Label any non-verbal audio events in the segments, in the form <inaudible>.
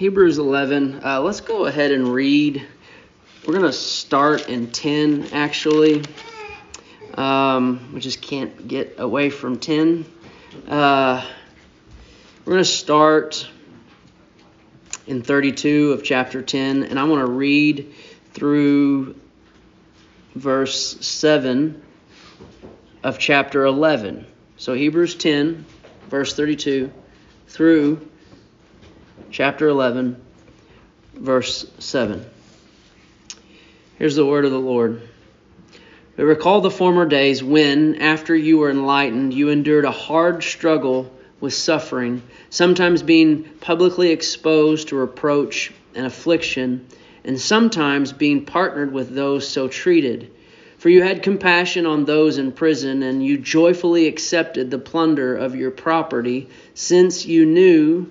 Hebrews 11. Uh, let's go ahead and read. We're going to start in 10, actually. Um, we just can't get away from 10. Uh, we're going to start in 32 of chapter 10, and I want to read through verse 7 of chapter 11. So, Hebrews 10, verse 32 through chapter 11, verse 7. Here's the word of the Lord. But recall the former days when, after you were enlightened, you endured a hard struggle with suffering, sometimes being publicly exposed to reproach and affliction, and sometimes being partnered with those so treated. For you had compassion on those in prison, and you joyfully accepted the plunder of your property, since you knew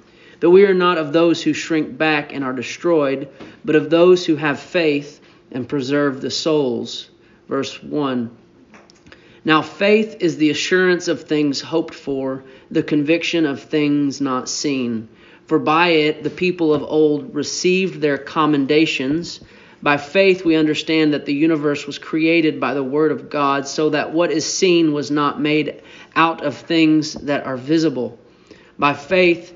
But we are not of those who shrink back and are destroyed, but of those who have faith and preserve the souls. Verse 1. Now, faith is the assurance of things hoped for, the conviction of things not seen. For by it the people of old received their commendations. By faith, we understand that the universe was created by the Word of God, so that what is seen was not made out of things that are visible. By faith,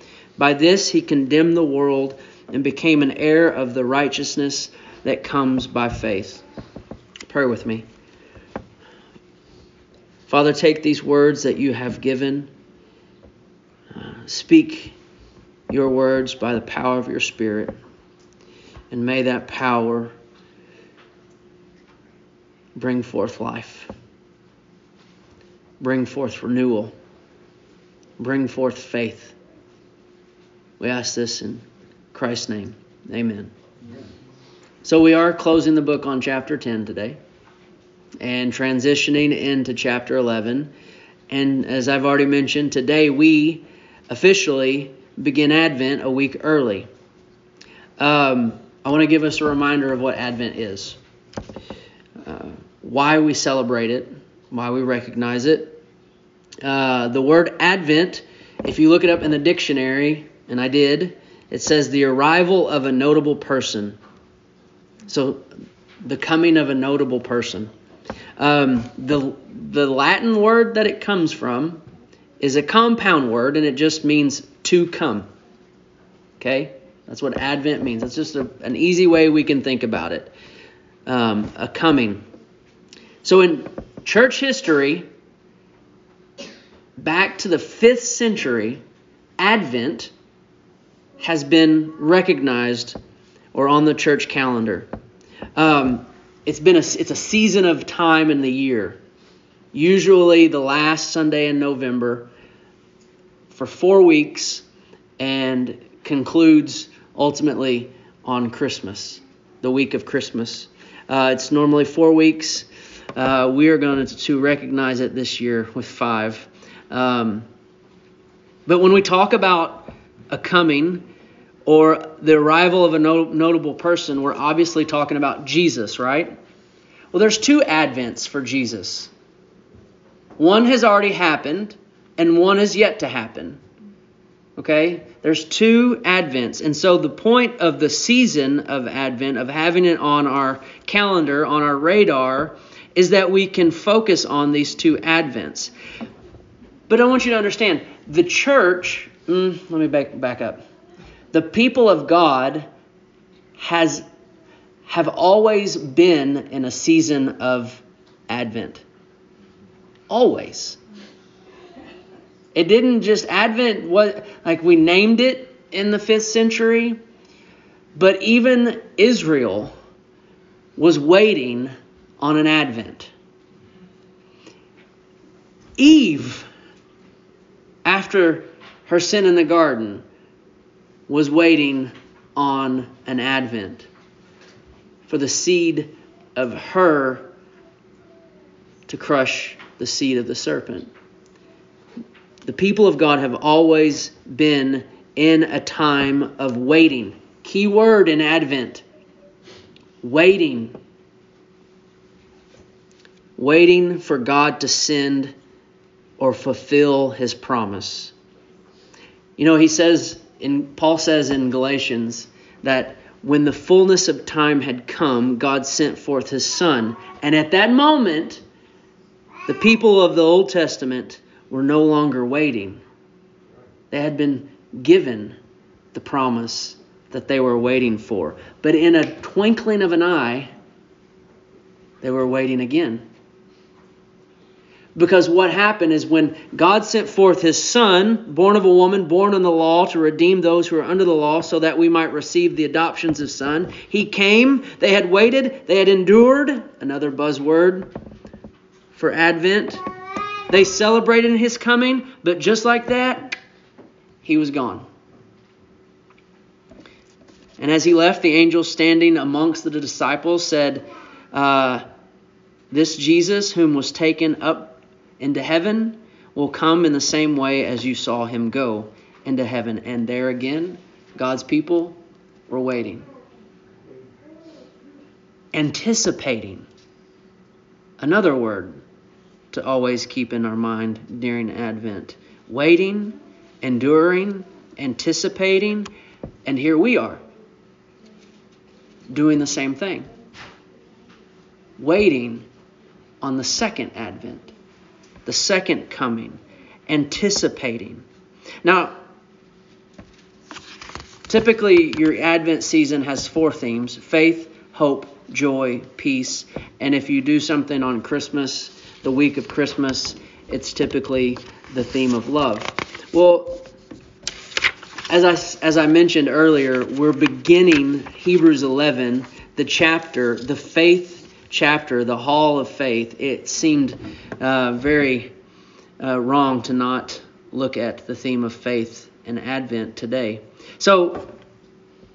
By this he condemned the world and became an heir of the righteousness that comes by faith. Pray with me. Father, take these words that you have given. Uh, speak your words by the power of your Spirit. And may that power bring forth life, bring forth renewal, bring forth faith. We ask this in Christ's name. Amen. So we are closing the book on chapter 10 today and transitioning into chapter 11. And as I've already mentioned, today we officially begin Advent a week early. Um, I want to give us a reminder of what Advent is, uh, why we celebrate it, why we recognize it. Uh, the word Advent, if you look it up in the dictionary, and I did, it says the arrival of a notable person. So, the coming of a notable person. Um, the the Latin word that it comes from is a compound word, and it just means to come. Okay, that's what Advent means. It's just a, an easy way we can think about it. Um, a coming. So in church history, back to the fifth century, Advent has been recognized or on the church calendar. Um, it's been a it's a season of time in the year. Usually the last Sunday in November for four weeks and concludes ultimately on Christmas, the week of Christmas. Uh, it's normally four weeks. Uh, we are going to, recognize it this year with five. Um, but when we talk about a coming, or the arrival of a notable person, we're obviously talking about Jesus, right? Well, there's two advents for Jesus. One has already happened, and one is yet to happen. Okay? There's two Advents. And so the point of the season of Advent, of having it on our calendar, on our radar, is that we can focus on these two Advents. But I want you to understand the church, mm, let me back, back up. The people of God has have always been in a season of Advent. Always. It didn't just Advent what like we named it in the 5th century, but even Israel was waiting on an Advent. Eve after her sin in the garden was waiting on an Advent for the seed of her to crush the seed of the serpent. The people of God have always been in a time of waiting. Key word in Advent waiting. Waiting for God to send or fulfill his promise. You know, he says in Paul says in Galatians that when the fullness of time had come, God sent forth his son. And at that moment, the people of the Old Testament were no longer waiting. They had been given the promise that they were waiting for. But in a twinkling of an eye, they were waiting again. Because what happened is when God sent forth his Son, born of a woman, born in the law, to redeem those who are under the law, so that we might receive the adoptions of Son, he came, they had waited, they had endured, another buzzword for Advent. They celebrated his coming, but just like that, he was gone. And as he left, the angel standing amongst the disciples said, uh, This Jesus, whom was taken up into heaven will come in the same way as you saw him go into heaven. And there again, God's people were waiting, anticipating. Another word to always keep in our mind during Advent waiting, enduring, anticipating, and here we are doing the same thing. Waiting on the second Advent the second coming, anticipating. Now, typically your Advent season has four themes faith, hope, joy, peace. And if you do something on Christmas, the week of Christmas, it's typically the theme of love. Well, as I, as I mentioned earlier, we're beginning Hebrews 11, the chapter, the faith chapter, the Hall of Faith, it seemed uh, very uh, wrong to not look at the theme of faith and Advent today. So,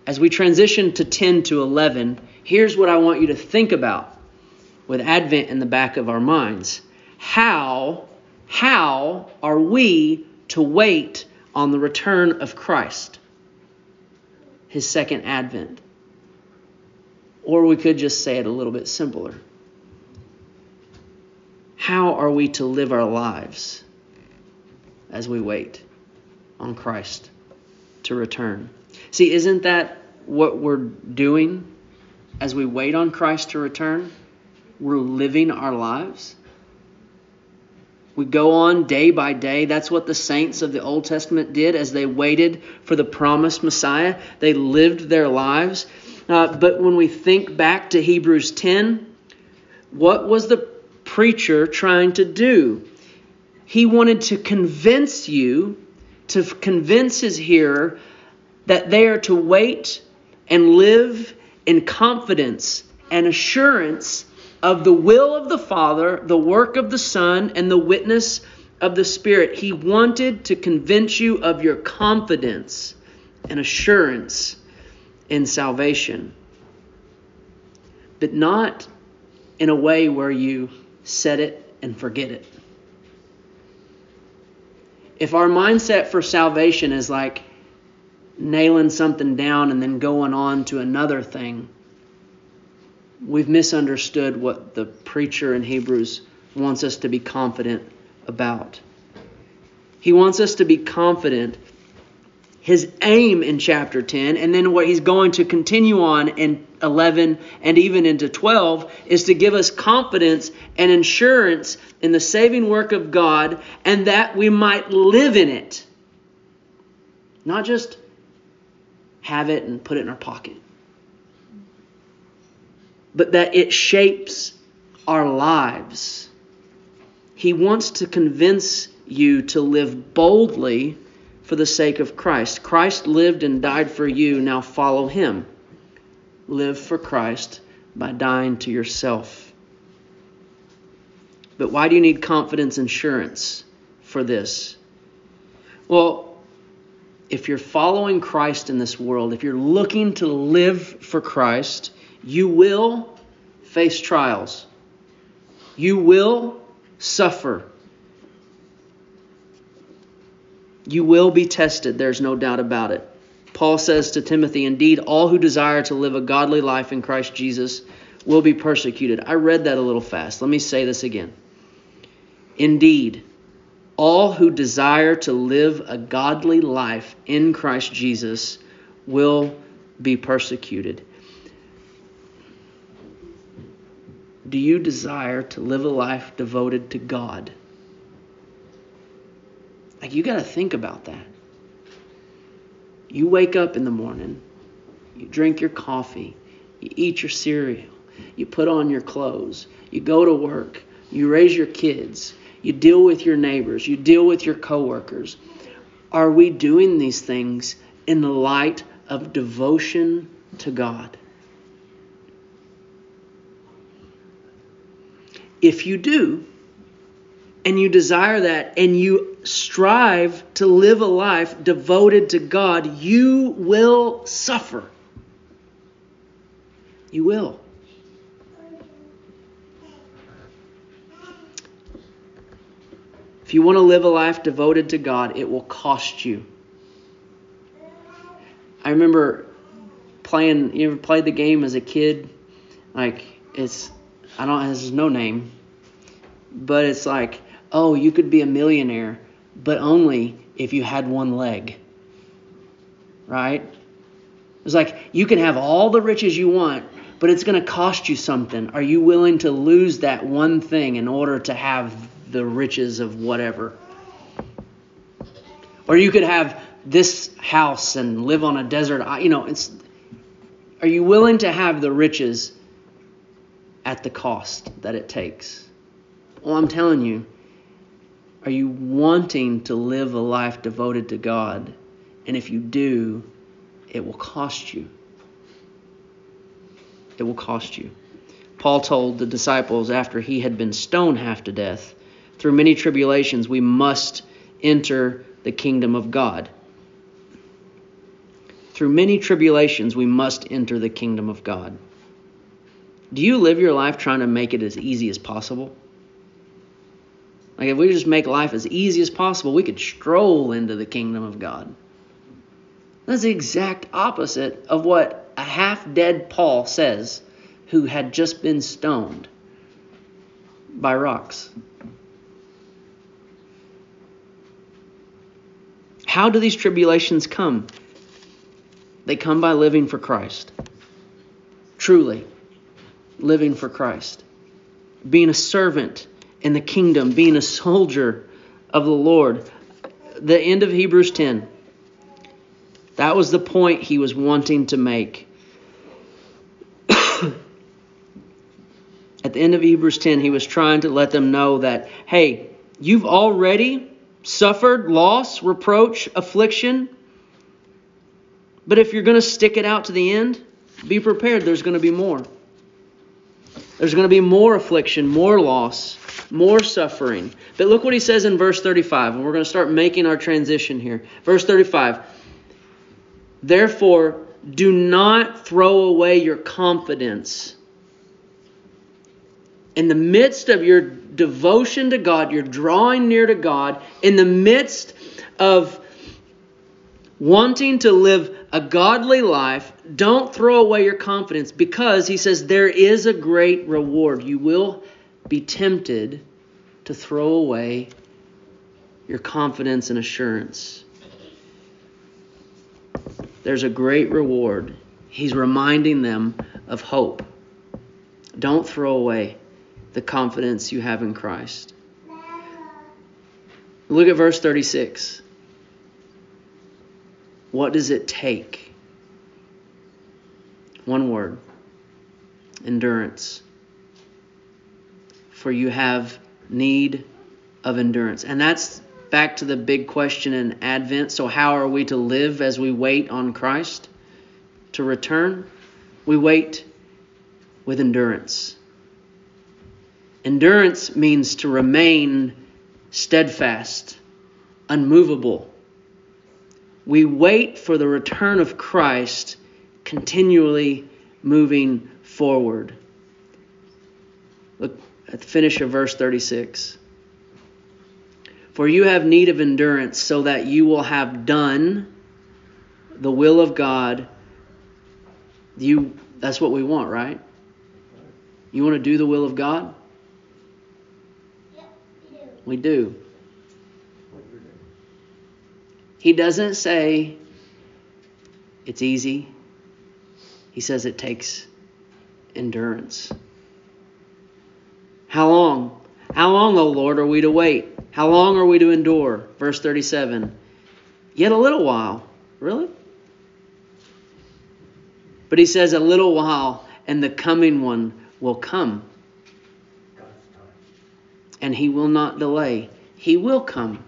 as we transition to 10 to 11, here's what I want you to think about with Advent in the back of our minds. How, how are we to wait on the return of Christ, his second advent? Or we could just say it a little bit simpler. How are we to live our lives as we wait on Christ to return? See, isn't that what we're doing as we wait on Christ to return? We're living our lives. We go on day by day. That's what the saints of the Old Testament did as they waited for the promised Messiah. They lived their lives. Uh, but when we think back to Hebrews 10, what was the preacher trying to do? He wanted to convince you, to convince his hearer, that they are to wait and live in confidence and assurance of the will of the Father, the work of the Son, and the witness of the Spirit. He wanted to convince you of your confidence and assurance in salvation, but not in a way where you set it and forget it. If our mindset for salvation is like nailing something down and then going on to another thing, we've misunderstood what the preacher in Hebrews wants us to be confident about. He wants us to be confident. His aim in chapter 10, and then what he's going to continue on in 11 and even into 12, is to give us confidence and assurance in the saving work of God and that we might live in it. Not just have it and put it in our pocket, but that it shapes our lives. He wants to convince you to live boldly for the sake of Christ. Christ lived and died for you, now follow him. Live for Christ by dying to yourself. But why do you need confidence insurance for this? Well, if you're following Christ in this world, if you're looking to live for Christ, you will face trials. You will suffer. You will be tested, there's no doubt about it. Paul says to Timothy, Indeed, all who desire to live a godly life in Christ Jesus will be persecuted. I read that a little fast. Let me say this again. Indeed, all who desire to live a godly life in Christ Jesus will be persecuted. Do you desire to live a life devoted to God? Like, you got to think about that. You wake up in the morning, you drink your coffee, you eat your cereal, you put on your clothes, you go to work, you raise your kids, you deal with your neighbors, you deal with your coworkers. Are we doing these things in the light of devotion to God? If you do, and you desire that, and you strive to live a life devoted to God, you will suffer. You will. If you want to live a life devoted to God, it will cost you. I remember playing. You ever played the game as a kid? Like it's I don't. Has no name, but it's like oh, you could be a millionaire, but only if you had one leg. Right? It's like you can have all the riches you want, but it's going to cost you something. Are you willing to lose that one thing in order to have the riches of whatever? Or you could have this house and live on a desert. You know, it's. Are you willing to have the riches at the cost that it takes? Well, I'm telling you, are you wanting to live a life devoted to God? And if you do, it will cost you. It will cost you. Paul told the disciples after he had been stoned half to death, through many tribulations we must enter the kingdom of God. Through many tribulations we must enter the kingdom of God. Do you live your life trying to make it as easy as possible? Like if we just make life as easy as possible, we could stroll into the kingdom of God. That's the exact opposite of what a half dead Paul says, who had just been stoned by rocks. How do these tribulations come? They come by living for Christ. Truly, living for Christ. Being a servant in the kingdom, being a soldier of the Lord. The end of Hebrews 10. That was the point he was wanting to make. At the end of Hebrews 10, he was trying to let them know that, hey, you've already suffered loss, reproach, affliction. But if you're going to stick it out to the end, be prepared. There's going to be more. There's going to be more affliction, more loss more suffering. But look what he says in verse 35, and we're going to start making our transition here. Verse 35 Therefore, do not throw away your confidence. In the midst of your devotion to God, you're drawing near to God, in the midst of wanting to live a godly life, don't throw away your confidence because he says there is a great reward. You will be tempted to throw away your confidence and assurance. There's a great reward. He's reminding them of hope. Don't throw away the confidence you have in Christ. Look at verse 36. What does it take? One word endurance. For you have need of endurance. And that's back to the big question in Advent. So, how are we to live as we wait on Christ to return? We wait with endurance. Endurance means to remain steadfast, unmovable. We wait for the return of Christ, continually moving forward. At the finish of verse 36. For you have need of endurance, so that you will have done the will of God. You that's what we want, right? You want to do the will of God? Yep, We do. He doesn't say it's easy. He says it takes endurance. How long? How long, O Lord, are we to wait? How long are we to endure? Verse 37. Yet a little while. Really? But he says, a little while, and the coming one will come. And he will not delay. He will come.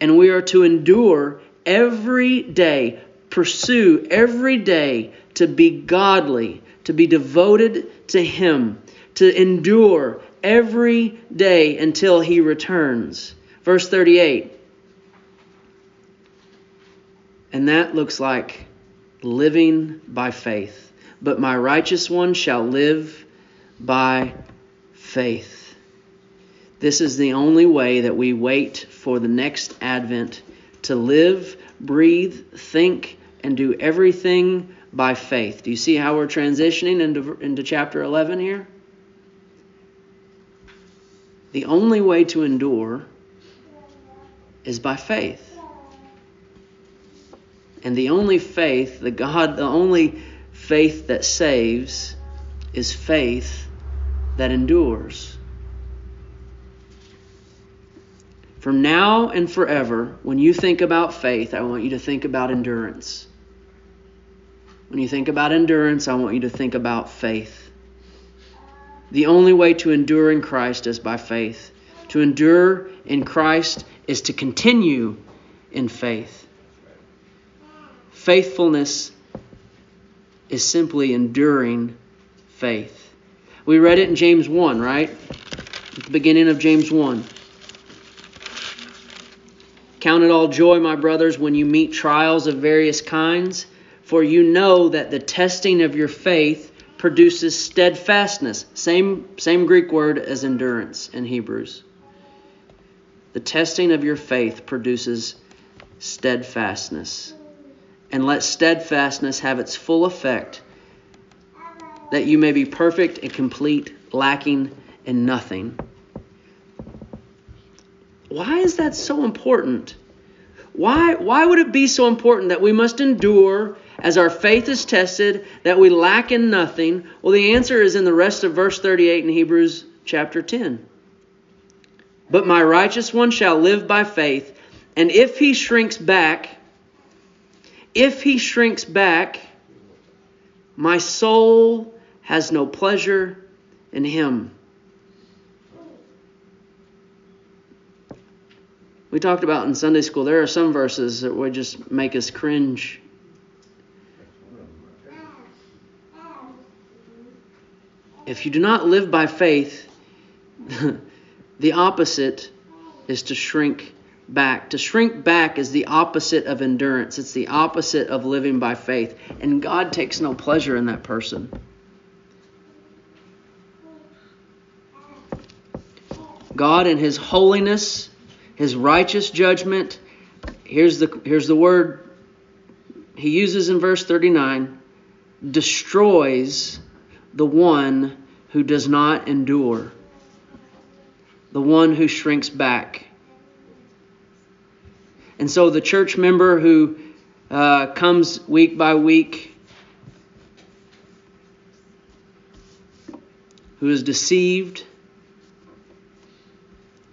And we are to endure every day, pursue every day to be godly, to be devoted to him, to endure every day until he returns. Verse 38. And that looks like living by faith. But my righteous one shall live by faith. This is the only way that we wait for the next advent to live, breathe, think, and do everything by faith. Do you see how we're transitioning into, into chapter 11 here? The only way to endure is by faith. And the only faith, the God, the only faith that saves is faith that endures. From now and forever, when you think about faith, I want you to think about endurance. When you think about endurance, I want you to think about faith. The only way to endure in Christ is by faith. To endure in Christ is to continue in faith. Faithfulness is simply enduring faith. We read it in James 1, right? At the beginning of James 1. Count it all joy, my brothers, when you meet trials of various kinds, for you know that the testing of your faith produces steadfastness. Same, same Greek word as endurance in Hebrews. The testing of your faith produces steadfastness. And let steadfastness have its full effect, that you may be perfect and complete, lacking in nothing. Why is that so important? Why, why would it be so important that we must endure as our faith is tested, that we lack in nothing? Well, the answer is in the rest of verse 38 in Hebrews chapter 10. But my righteous one shall live by faith, and if he shrinks back, if he shrinks back, my soul has no pleasure in him. We talked about in Sunday school, there are some verses that would just make us cringe if you do not live by faith, <laughs> the opposite is to shrink back. To shrink back is the opposite of endurance, it's the opposite of living by faith. And God takes no pleasure in that person. God, in His holiness, His righteous judgment, here's the, here's the word He uses in verse 39 destroys the one who does not endure, the one who shrinks back. And so the church member who uh, comes week by week, who is deceived,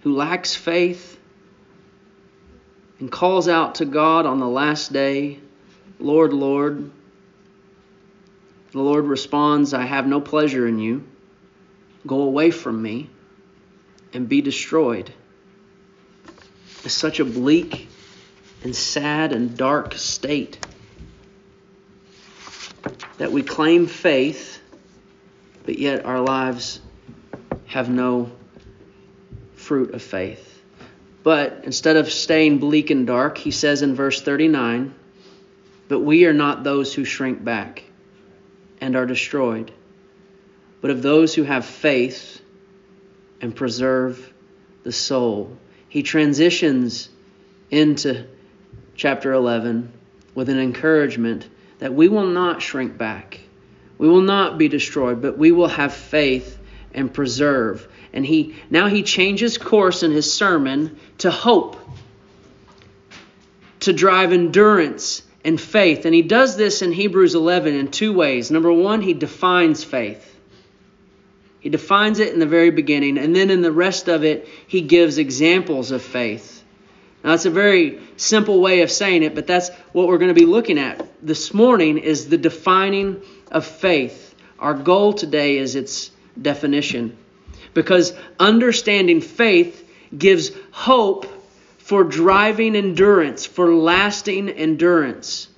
who lacks faith, and calls out to God on the last day, Lord, Lord. The Lord responds, I have no pleasure in you. Go away from me and be destroyed. It's such a bleak and sad and dark state that we claim faith, but yet our lives have no fruit of faith. But instead of staying bleak and dark, he says in verse 39 But we are not those who shrink back and are destroyed, but of those who have faith and preserve the soul. He transitions into chapter 11 with an encouragement that we will not shrink back. We will not be destroyed, but we will have faith and preserve. And he now he changes course in his sermon to hope, to drive endurance and faith. And he does this in Hebrews 11 in two ways. Number one, he defines faith. He defines it in the very beginning, and then in the rest of it, he gives examples of faith. Now, that's a very simple way of saying it, but that's what we're going to be looking at this morning is the defining of faith. Our goal today is its definition. Because understanding faith gives hope for driving endurance, for lasting endurance.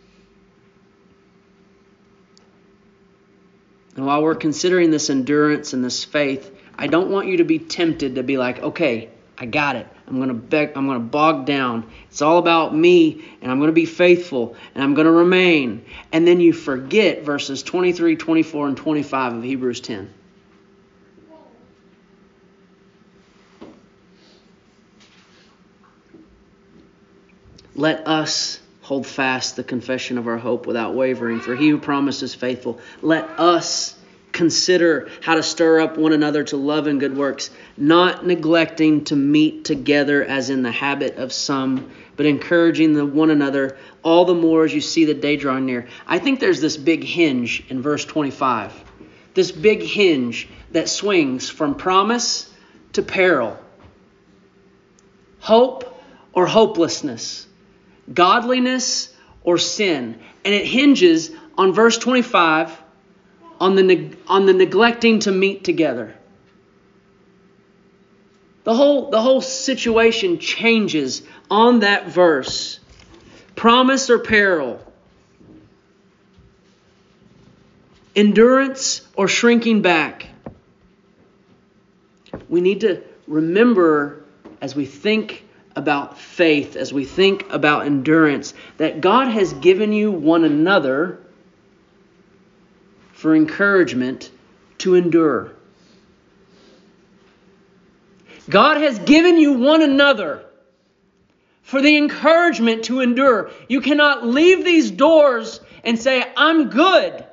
And while we're considering this endurance and this faith, I don't want you to be tempted to be like, okay, I got it. I'm to beg, I'm to bog down. It's all about me and I'm to be faithful and I'm to remain. And then you forget verses 23, 24 and 25 of Hebrews 10. Let us hold fast the confession of our hope without wavering, for he who promised is faithful. Let us consider how to stir up one another to love and good works, not neglecting to meet together as in the habit of some, but encouraging the one another all the more as you see the day drawing near. I think there's this big hinge in verse 25. This big hinge that swings from promise to peril. Hope or hopelessness. Godliness or sin. And it hinges on verse 25 on the, on the neglecting to meet together. The whole, the whole situation changes on that verse. Promise or peril. Endurance or shrinking back. We need to remember as we think about faith, as we think about endurance, that God has given you one another for encouragement to endure. God has given you one another for the encouragement to endure. You cannot leave these doors and say, I'm good.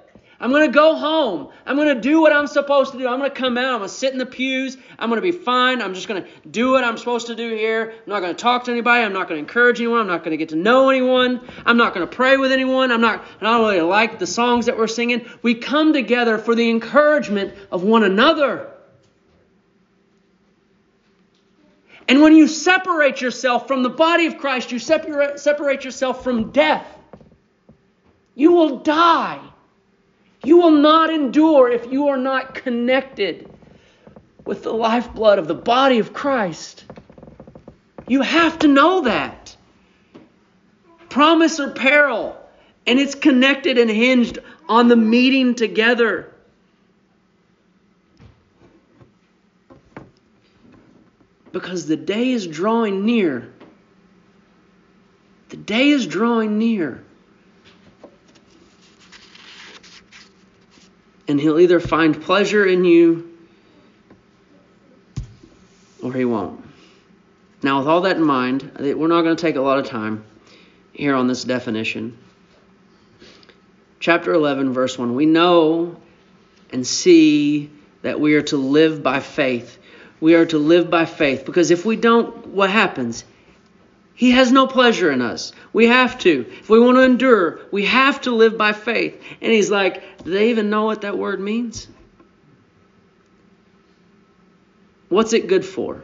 I'm going to go home. I'm going to do what I'm supposed to do. I'm going to come out. I'm going to sit in the pews. I'm going to be fine. I'm just going to do what I'm supposed to do here. I'm not going to talk to anybody. I'm not going to encourage anyone. I'm not going to get to know anyone. I'm not going to pray with anyone. I'm not, I don't really like the songs that we're singing. We come together for the encouragement of one another. And when you separate yourself from the body of Christ, you separate, separate yourself from death. You will die. You will not endure if you are not connected with the lifeblood of the body of Christ. You have to know that. Promise or peril, and it's connected and hinged on the meeting together. Because the day is drawing near. The day is drawing near. And he'll either find pleasure in you or he won't. Now, with all that in mind, we're not going to take a lot of time here on this definition. Chapter 11, verse 1 We know and see that we are to live by faith. We are to live by faith because if we don't, what happens? He has no pleasure in us. We have to. If we want to endure, we have to live by faith. And he's like, do they even know what that word means? What's it good for?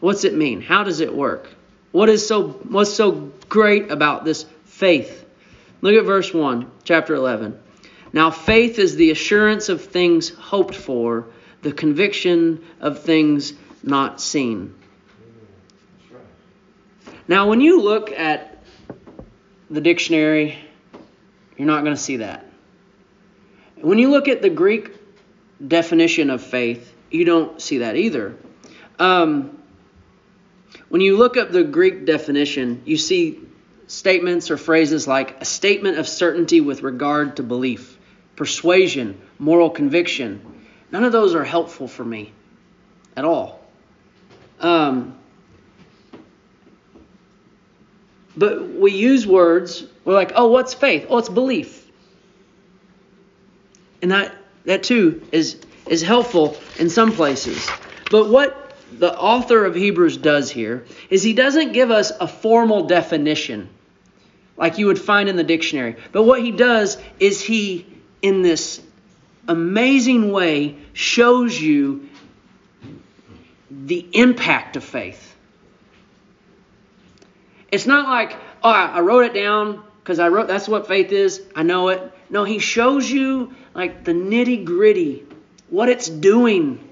What's it mean? How does it work? What is so what's so great about this faith? Look at verse 1, chapter 11. Now faith is the assurance of things hoped for, the conviction of things not seen. Now when you look at the dictionary, you're not going to see that. When you look at the Greek definition of faith, you don't see that either. Um, when you look up the Greek definition, you see statements or phrases like a statement of certainty with regard to belief, persuasion, moral conviction. None of those are helpful for me at all. Um, but we use words, we're like, oh, what's faith? Oh, it's belief. And that, that too is, is helpful in some places. But what the author of Hebrews does here is he doesn't give us a formal definition like you would find in the dictionary. But what he does is he, in this amazing way, shows you the impact of faith. It's not like, oh, I wrote it down because I wrote that's what faith is. I know it. No, he shows you like the nitty gritty, what it's doing.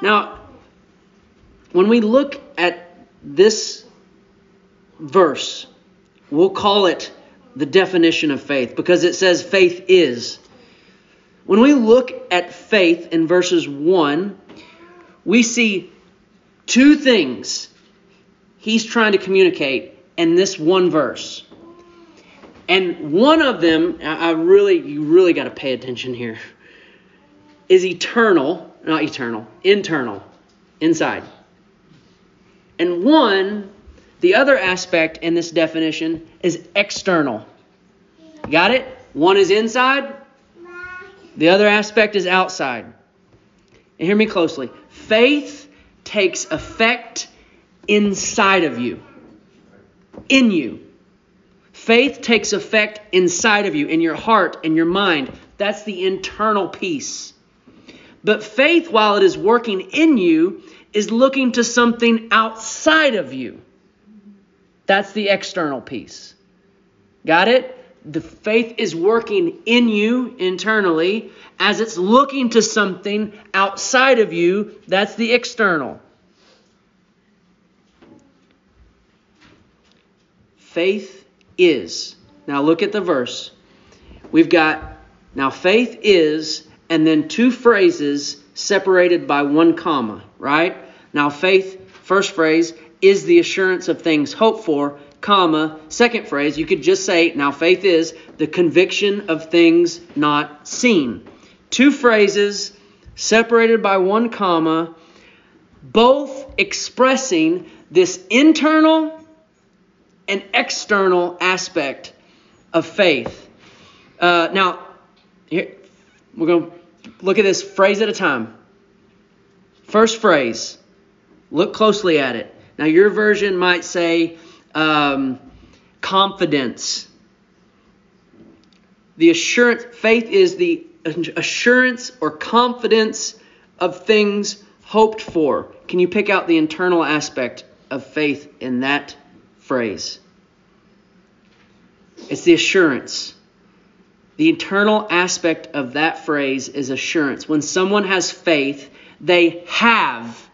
Now, when we look at this verse, we'll call it the definition of faith because it says faith is. When we look at faith in verses 1, we see two things he's trying to communicate in this one verse. And one of them, I really, you really got to pay attention here, is eternal, not eternal, internal, inside. And one, the other aspect in this definition is external. Got it? One is inside, the other aspect is outside. And hear me closely. Faith takes effect inside of you, in you. Faith takes effect inside of you, in your heart and your mind. That's the internal piece. But faith, while it is working in you, is looking to something outside of you. That's the external piece. Got it? The faith is working in you internally as it's looking to something outside of you. That's the external. Faith is. Now look at the verse. We've got now faith is, and then two phrases separated by one comma, right? Now, faith, first phrase, is the assurance of things hoped for, comma, second phrase, you could just say, now faith is the conviction of things not seen. Two phrases separated by one comma, both expressing this internal and external aspect of faith. Uh, now, here, we're going to look at this phrase at a time. First phrase Look closely at it. Now, your version might say um, confidence. The assurance, faith is the assurance or confidence of things hoped for. Can you pick out the internal aspect of faith in that phrase? It's the assurance. The internal aspect of that phrase is assurance. When someone has faith, they have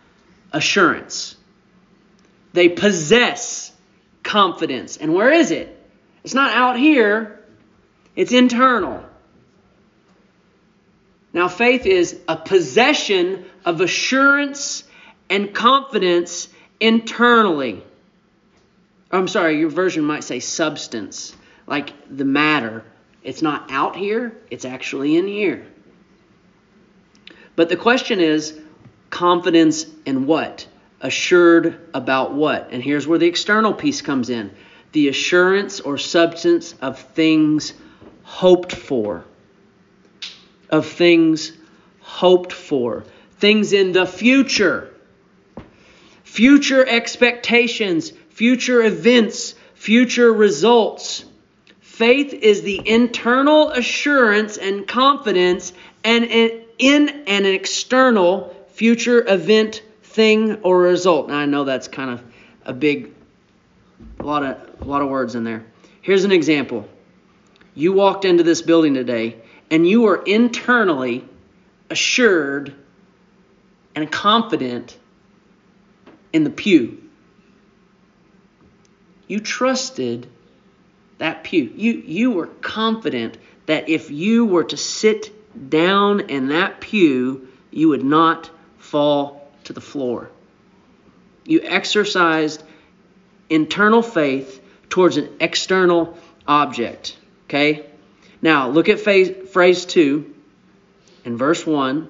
assurance. They possess confidence. And where is it? It's not out here, it's internal. Now, faith is a possession of assurance and confidence internally. I'm sorry, your version might say substance, like the matter. It's not out here, it's actually in here. But the question is confidence in what? Assured about what? And here's where the external piece comes in the assurance or substance of things hoped for. Of things hoped for. Things in the future. Future expectations, future events, future results. Faith is the internal assurance and confidence and in an external future event, thing, or result. Now I know that's kind of a big a lot of a lot of words in there. Here's an example. You walked into this building today and you are internally assured and confident in the pew. You trusted that pew. You, you were confident that if you were to sit down in that pew, you would not fall to the floor. You exercised internal faith towards an external object. Okay? Now, look at phrase, phrase 2 in verse 1.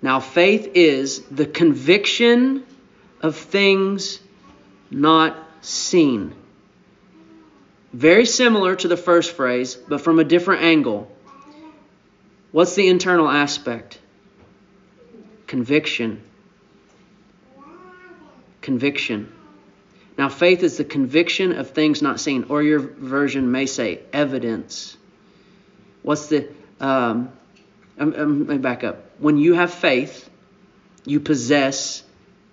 Now, faith is the conviction of things not seen. Very similar to the first phrase, but from a different angle. What's the internal aspect? Conviction. Conviction. Now, faith is the conviction of things not seen, or your version may say evidence. What's the. Um, um, um, let me back up. When you have faith, you possess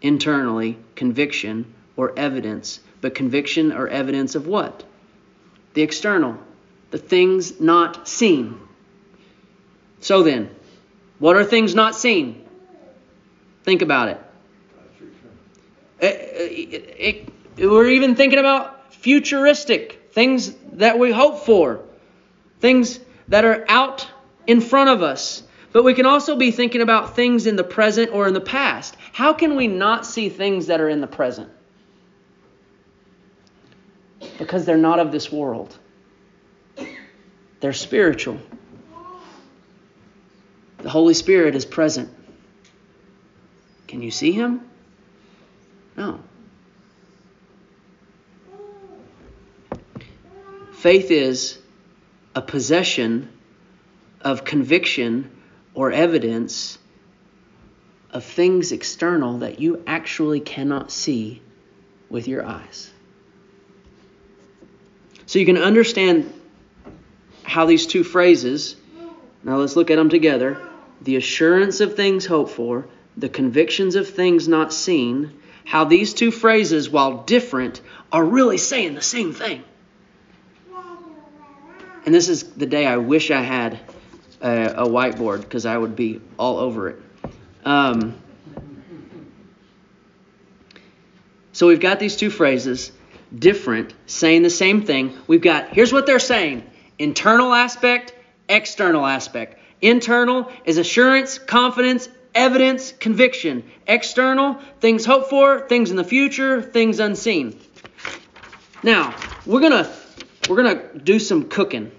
internally conviction or evidence. But conviction or evidence of what? The external, the things not seen. So then, what are things not seen? Think about it. It, it, it, we're even thinking about futuristic things that we hope for, things that are out in front of us. But we can also be thinking about things in the present or in the past. How can we not see things that are in the present? Because they're not of this world, they're spiritual. The Holy Spirit is present. Can you see him? No. Faith is a possession of conviction or evidence of things external that you actually cannot see with your eyes. So you can understand how these two phrases, now let's look at them together the assurance of things hoped for, the convictions of things not seen, how these two phrases, while different, are really saying the same thing. And this is the day I wish I had a, a whiteboard because I would be all over it. Um, so we've got these two phrases, different, saying the same thing. We've got, here's what they're saying internal aspect, external aspect. Internal is assurance, confidence, evidence, conviction. External, things hoped for, things in the future, things unseen. Now, we're going to we're going to do some cooking.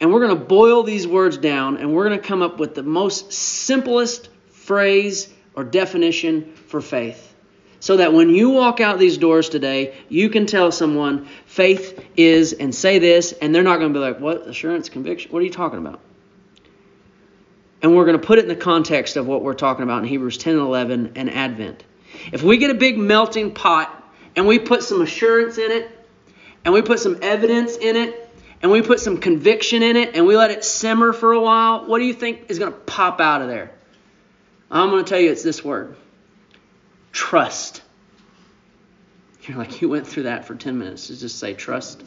And we're going to boil these words down and we're going to come up with the most simplest phrase or definition for faith. So that when you walk out these doors today, you can tell someone faith is and say this, and they're not going to be like, What? Assurance, conviction? What are you talking about? And we're going to put it in the context of what we're talking about in Hebrews 10 and 11 and Advent. If we get a big melting pot and we put some assurance in it, and we put some evidence in it, and we put some conviction in it, and we let it simmer for a while, what do you think is going to pop out of there? I'm going to tell you it's this word trust. You're like, you went through that for 10 minutes to just say trust.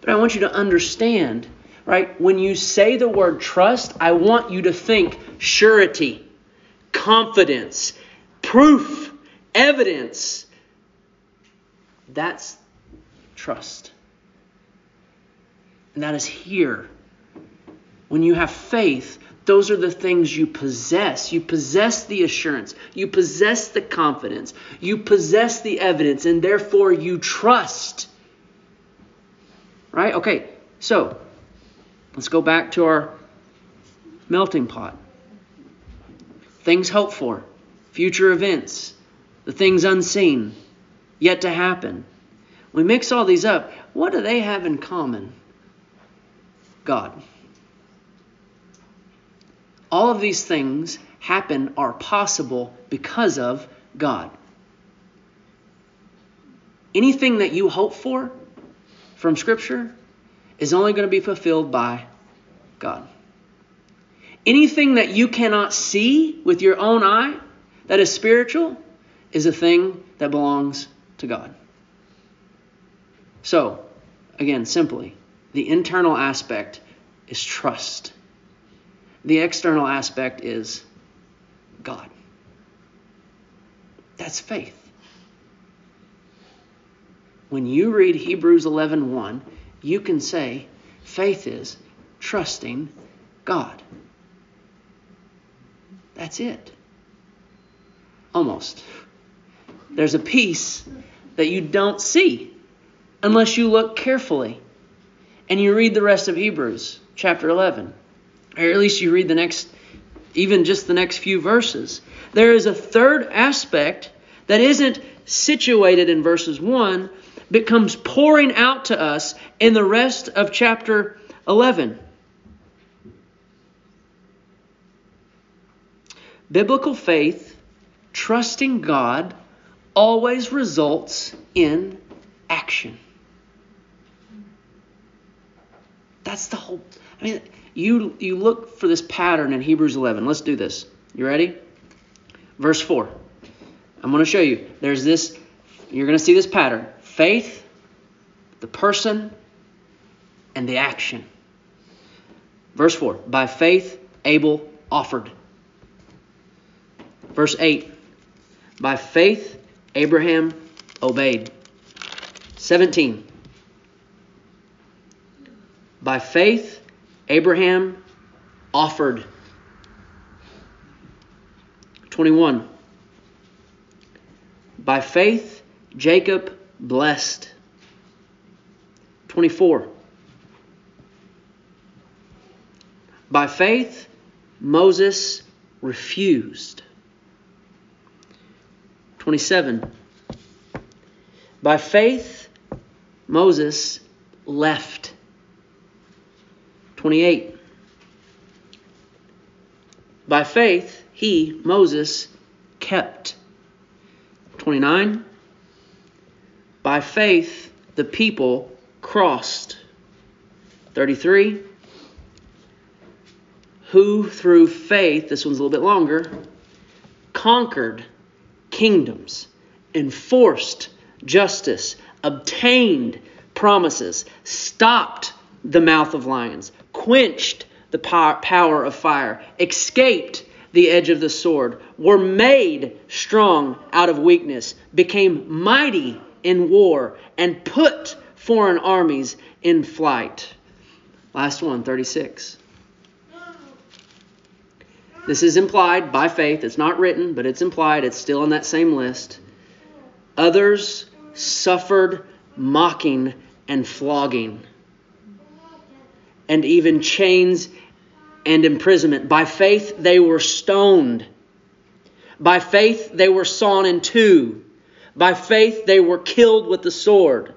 but I want you to understand, right? When you say the word trust, I want you to think surety, confidence, proof, evidence. That's trust. And that is here. When you have faith, those are the things you possess. You possess the assurance. You possess the confidence. You possess the evidence, and therefore you trust. Right? Okay, so let's go back to our melting pot. Things hoped for, future events, the things unseen, yet to happen. We mix all these up. What do they have in common? God. All of these things happen are possible because of God. Anything that you hope for from Scripture is only going to be fulfilled by God. Anything that you cannot see with your own eye that is spiritual is a thing that belongs to God. So, again, simply, the internal aspect is trust. The external aspect is God. That's faith. When you read Hebrews 11:1, you can say faith is trusting God. That's it. Almost. There's a piece that you don't see unless you look carefully and you read the rest of Hebrews chapter 11. Or at least you read the next, even just the next few verses. There is a third aspect that isn't situated in verses 1, but comes pouring out to us in the rest of chapter 11. Biblical faith, trusting God, always results in action. That's the whole. I mean, you you look for this pattern in Hebrews 11. Let's do this. You ready? Verse 4. I'm going to show you. There's this. You're going to see this pattern: faith, the person, and the action. Verse 4. By faith, Abel offered. Verse 8 By faith, Abraham obeyed. 17 By faith, Abraham offered. 21 By faith, Jacob blessed. 24 By faith, Moses refused. 27. By faith, Moses left. 28. By faith, he, Moses, kept. 29. By faith, the people crossed. 33. Who, through faith, this one's a little bit longer, conquered kingdoms, enforced justice, obtained promises, stopped the mouth of lions, quenched the power of fire, escaped the edge of the sword, were made strong out of weakness, became mighty in war, and put foreign armies in flight. Last one, 36. This is implied by faith. It's not written, but it's implied. It's still in that same list. Others suffered mocking and flogging, and even chains and imprisonment. By faith, they were stoned. By faith, they were sawn in two. By faith, they were killed with the sword.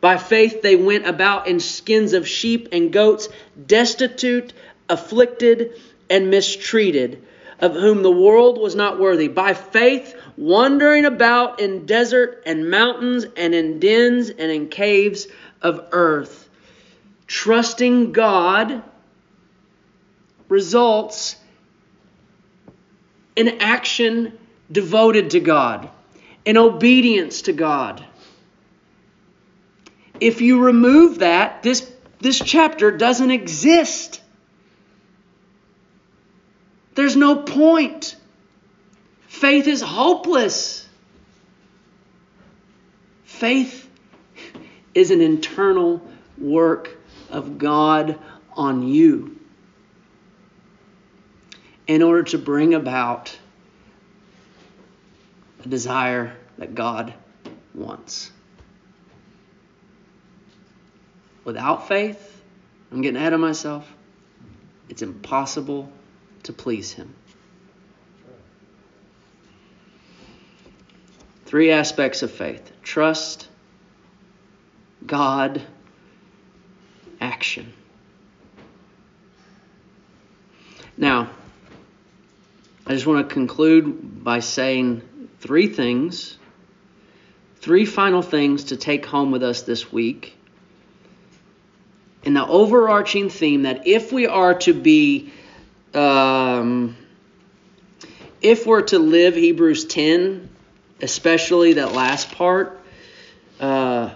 By faith, they went about in skins of sheep and goats, destitute, afflicted, and mistreated, of whom the world was not worthy. By faith, wandering about in desert and mountains and in dens and in caves of earth. Trusting God results in action devoted to God, in obedience to God. If you remove that, this, this chapter doesn't exist. There's no point. Faith is hopeless. Faith is an internal work of God on you in order to bring about a desire that God wants. Without faith, I'm getting ahead of myself, it's impossible to please Him. Three aspects of faith trust, God, action. Now, I just want to conclude by saying three things, three final things to take home with us this week. And the overarching theme that if we are to be, um, if we're to live Hebrews 10, especially that last part, uh,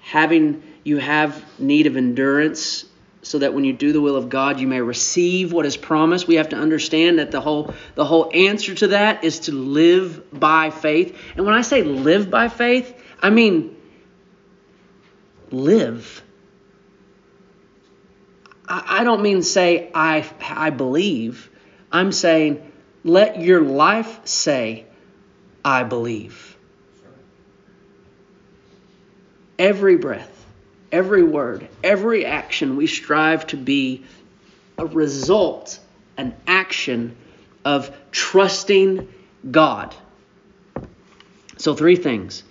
having you have need of endurance so that when you do the will of God, you may receive what is promised. We have to understand that the whole the whole answer to that is to live by faith. And when I say live by faith, I mean live. I, I don't mean say I I believe. I'm saying let your life say I believe. Every breath every word, every action, we strive to be a result, an action of trusting God. So, three things.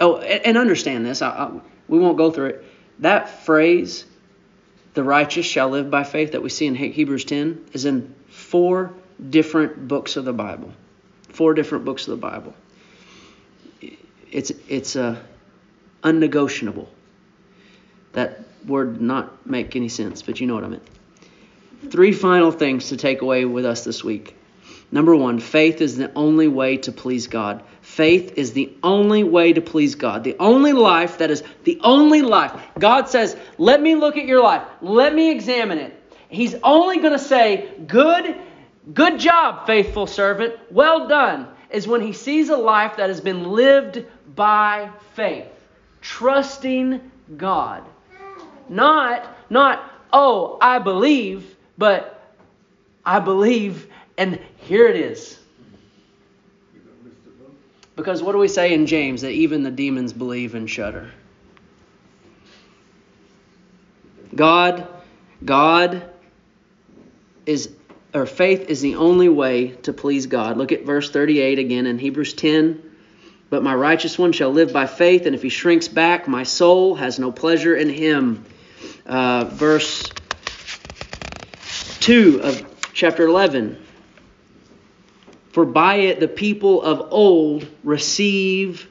Oh, and understand this. I, I, we won't go through it. That phrase, the righteous shall live by faith, that we see in Hebrews 10, is in four different books of the Bible. Four different books of the Bible. It's, it's a unnegotiable. That word not make any sense, but you know what I meant. Three final things to take away with us this week. Number one, faith is the only way to please God. Faith is the only way to please God. The only life that is the only life. God says, Let me look at your life. Let me examine it. He's only going to say, Good, good job, faithful servant. Well done. Is when he sees a life that has been lived by faith trusting God. Not, not, oh, I believe, but I believe, and here it is. Because what do we say in James? That even the demons believe and shudder. God, God is, or faith is the only way to please God. Look at verse 38 again in Hebrews 10. But my righteous one shall live by faith, and if he shrinks back, my soul has no pleasure in him. Uh, verse 2 of chapter 11. For by it the people of old receive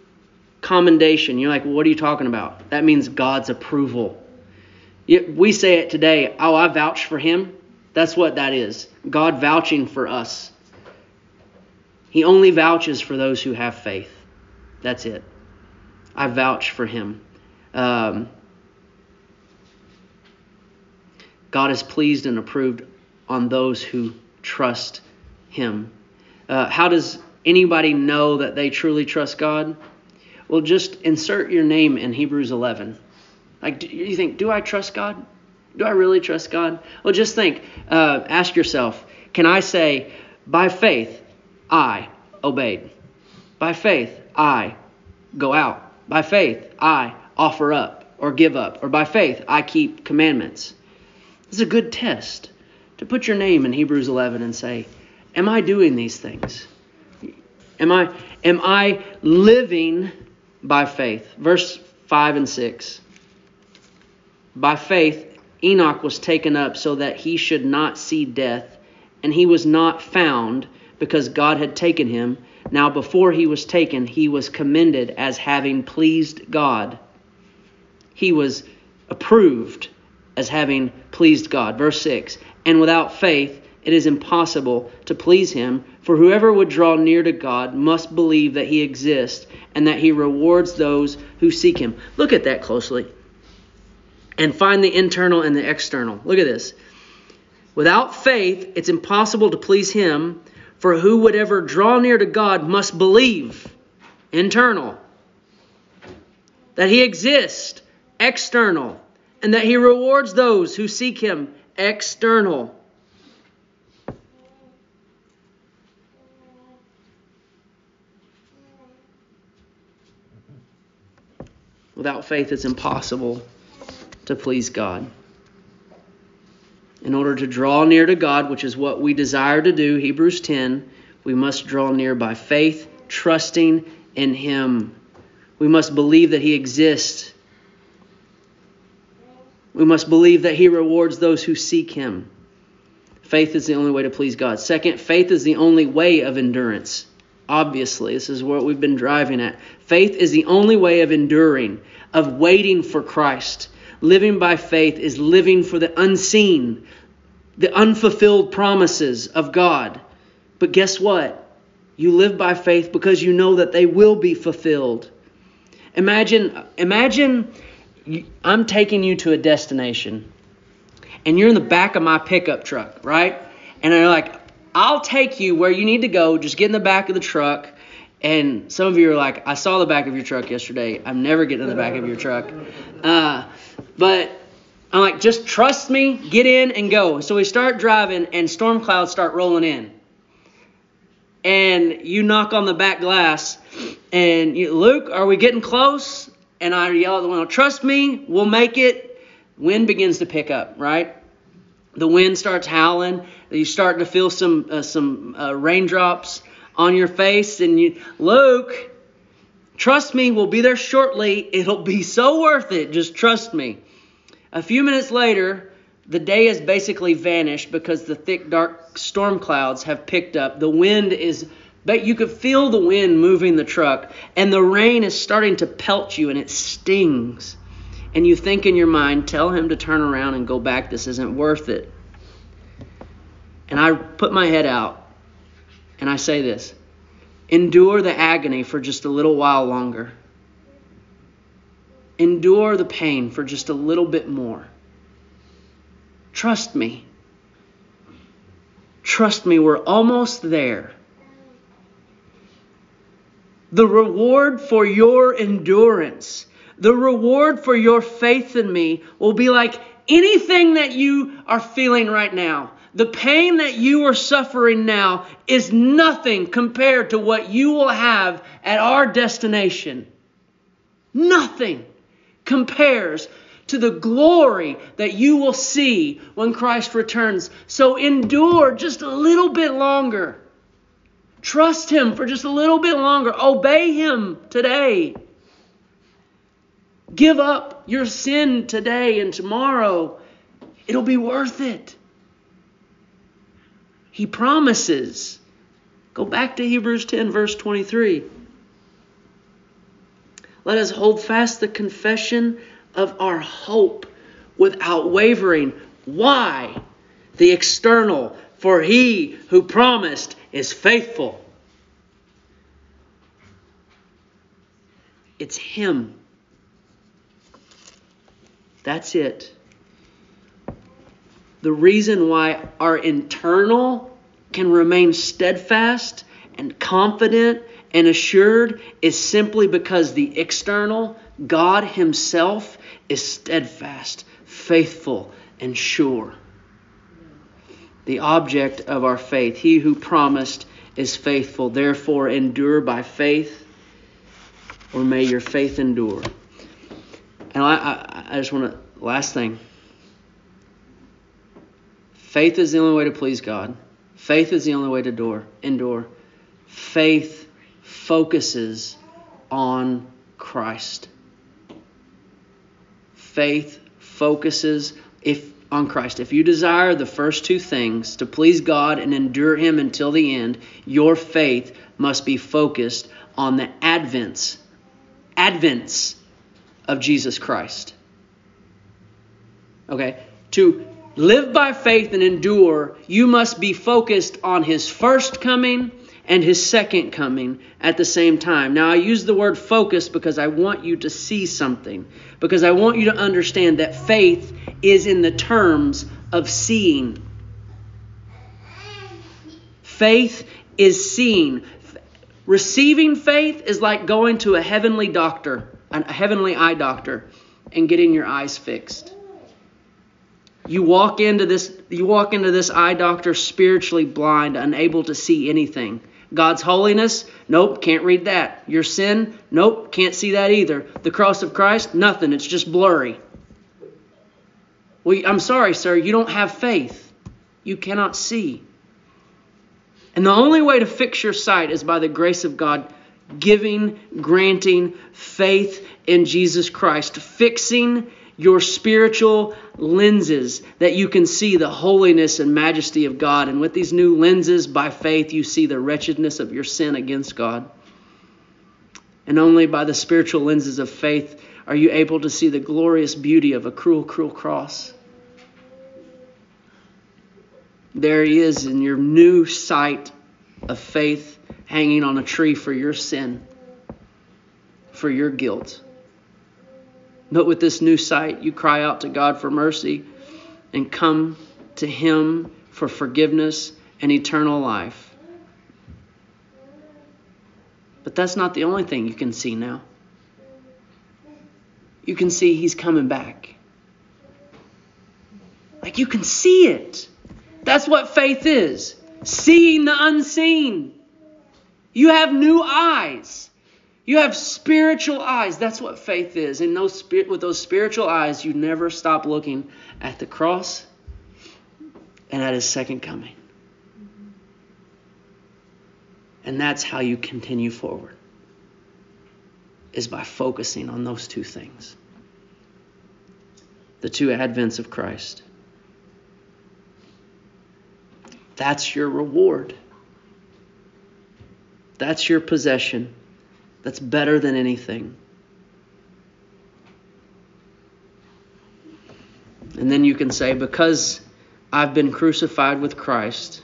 commendation. You're like, well, what are you talking about? That means God's approval. We say it today, oh, I vouch for him. That's what that is. God vouching for us. He only vouches for those who have faith. That's it. I vouch for him. Um, God is pleased and approved on those who trust him. Uh, how does anybody know that they truly trust God? Well, just insert your name in Hebrews 11. Like, do you think, do I trust God? Do I really trust God? Well, just think, uh, ask yourself, can I say, by faith, I obeyed? By faith, I go out. By faith, I offer up or give up. Or by faith, I keep commandments. This is a good test to put your name in Hebrews 11 and say, Am I doing these things? Am I, am I living by faith? Verse 5 and 6. By faith, Enoch was taken up so that he should not see death, and he was not found because God had taken him. Now, before he was taken, he was commended as having pleased God. He was approved as having pleased God. Verse 6 And without faith, it is impossible to please him, for whoever would draw near to God must believe that he exists and that he rewards those who seek him. Look at that closely. And find the internal and the external. Look at this. Without faith, it's impossible to please him, for who would ever draw near to God must believe, internal, that He exists, external, and that He rewards those who seek Him, external. Without faith, it's impossible to please God in order to draw near to God, which is what we desire to do, Hebrews 10, we must draw near by faith, trusting in Him. We must believe that He exists. We must believe that He rewards those who seek Him. Faith is the only way to please God. Second, faith is the only way of endurance. Obviously, this is what we've been driving at. Faith is the only way of enduring, of waiting for Christ. Living by faith is living for the unseen, the unfulfilled promises of God. But guess what? You live by faith because you know that they will be fulfilled. Imagine, imagine I'm taking you to a destination and you're in the back of my pickup truck, right? And they're like, I'll take you where you need to go. Just get in the back of the truck. And some of you are like, I saw the back of your truck yesterday. I'm never getting in the back of your truck. Uh, but I'm like, just trust me, get in and go. So we start driving, and storm clouds start rolling in. And you knock on the back glass, and you, Luke, are we getting close? And I yell at the window, trust me, we'll make it. Wind begins to pick up, right? The wind starts howling. You start to feel some uh, some uh, raindrops on your face, and you, Luke, trust me, we'll be there shortly. It'll be so worth it. Just trust me. A few minutes later, the day has basically vanished because the thick, dark storm clouds have picked up. The wind is, but you could feel the wind moving the truck, and the rain is starting to pelt you, and it stings and you think in your mind, tell him to turn around and go back, this isn't worth it. And I put my head out and I say this endure the agony for just a little while longer. Endure the pain for just a little bit more. Trust me. Trust me, we're almost there. The reward for your endurance the reward for your faith in me will be like anything that you are feeling right now. The pain that you are suffering now is nothing compared to what you will have at our destination. Nothing compares to the glory that you will see when Christ returns. So endure just a little bit longer. Trust Him for just a little bit longer. Obey Him today. Give up your sin today and tomorrow. It'll be worth it. He promises. Go back to Hebrews 10, verse 23. Let us hold fast the confession of our hope without wavering. Why? The external, for he who promised is faithful. It's him. That's it. The reason why our internal can remain steadfast and confident and assured is simply because the external, God Himself, is steadfast, faithful, and sure. The object of our faith, He who promised, is faithful. Therefore, endure by faith, or may your faith endure. And I, I, I just want to, last thing. Faith is the only way to please God. Faith is the only way to endure. endure. Faith focuses on Christ. Faith focuses if on Christ. If you desire the first two things, to please God and endure him until the end, your faith must be focused on the advents advents of Jesus Christ. Okay? To live by faith and endure, you must be focused on his first coming and his second coming at the same time. Now, I use the word focus because I want you to see something, because I want you to understand that faith is in the terms of seeing. Faith is seeing. Receiving faith is like going to a heavenly doctor a heavenly eye doctor and getting your eyes fixed. You walk into this you walk into this eye doctor spiritually blind, unable to see anything. God's holiness, nope, can't read that. Your sin, nope, can't see that either. The cross of Christ, nothing, it's just blurry. Well, I'm sorry, sir, you don't have faith. You cannot see. And the only way to fix your sight is by the grace of God giving, granting faith in Jesus Christ, fixing your spiritual lenses that you can see the holiness and majesty of God. And with these new lenses, by faith, you see the wretchedness of your sin against God. And only by the spiritual lenses of faith are you able to see the glorious beauty of a cruel, cruel cross. There he is in your new sight of faith hanging on a tree for your sin, for your guilt. But with this new sight, you cry out to God for mercy and come to Him for forgiveness and eternal life. But that's not the only thing you can see now. You can see He's coming back. Like you can see it. That's what faith is seeing the unseen. You have new eyes. You have spiritual eyes. That's what faith is. And those, with those spiritual eyes, you never stop looking at the cross and at his second coming. And that's how you continue forward, is by focusing on those two things the two advents of Christ. That's your reward. That's your possession that's better than anything. And then you can say, Because I've been crucified with Christ,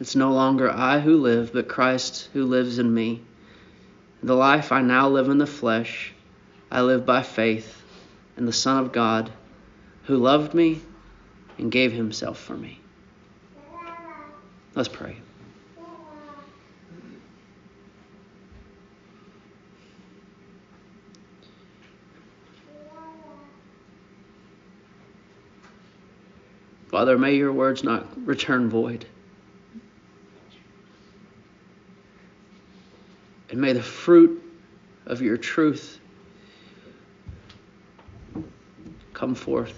it's no longer I who live, but Christ who lives in me. The life I now live in the flesh, I live by faith in the Son of God who loved me and gave himself for me. Let's pray. Father, may your words not return void. And may the fruit of your truth come forth.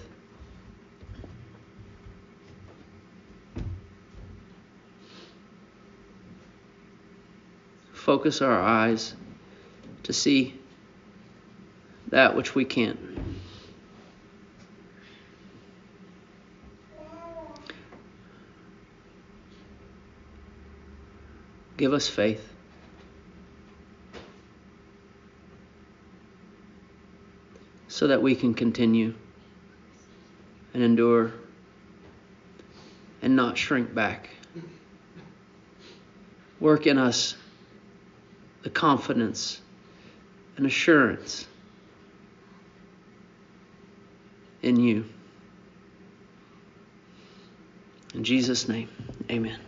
Focus our eyes to see that which we can't. Give us faith. So that we can continue and endure and not shrink back. Work in us the confidence and assurance in you. In Jesus' name, amen.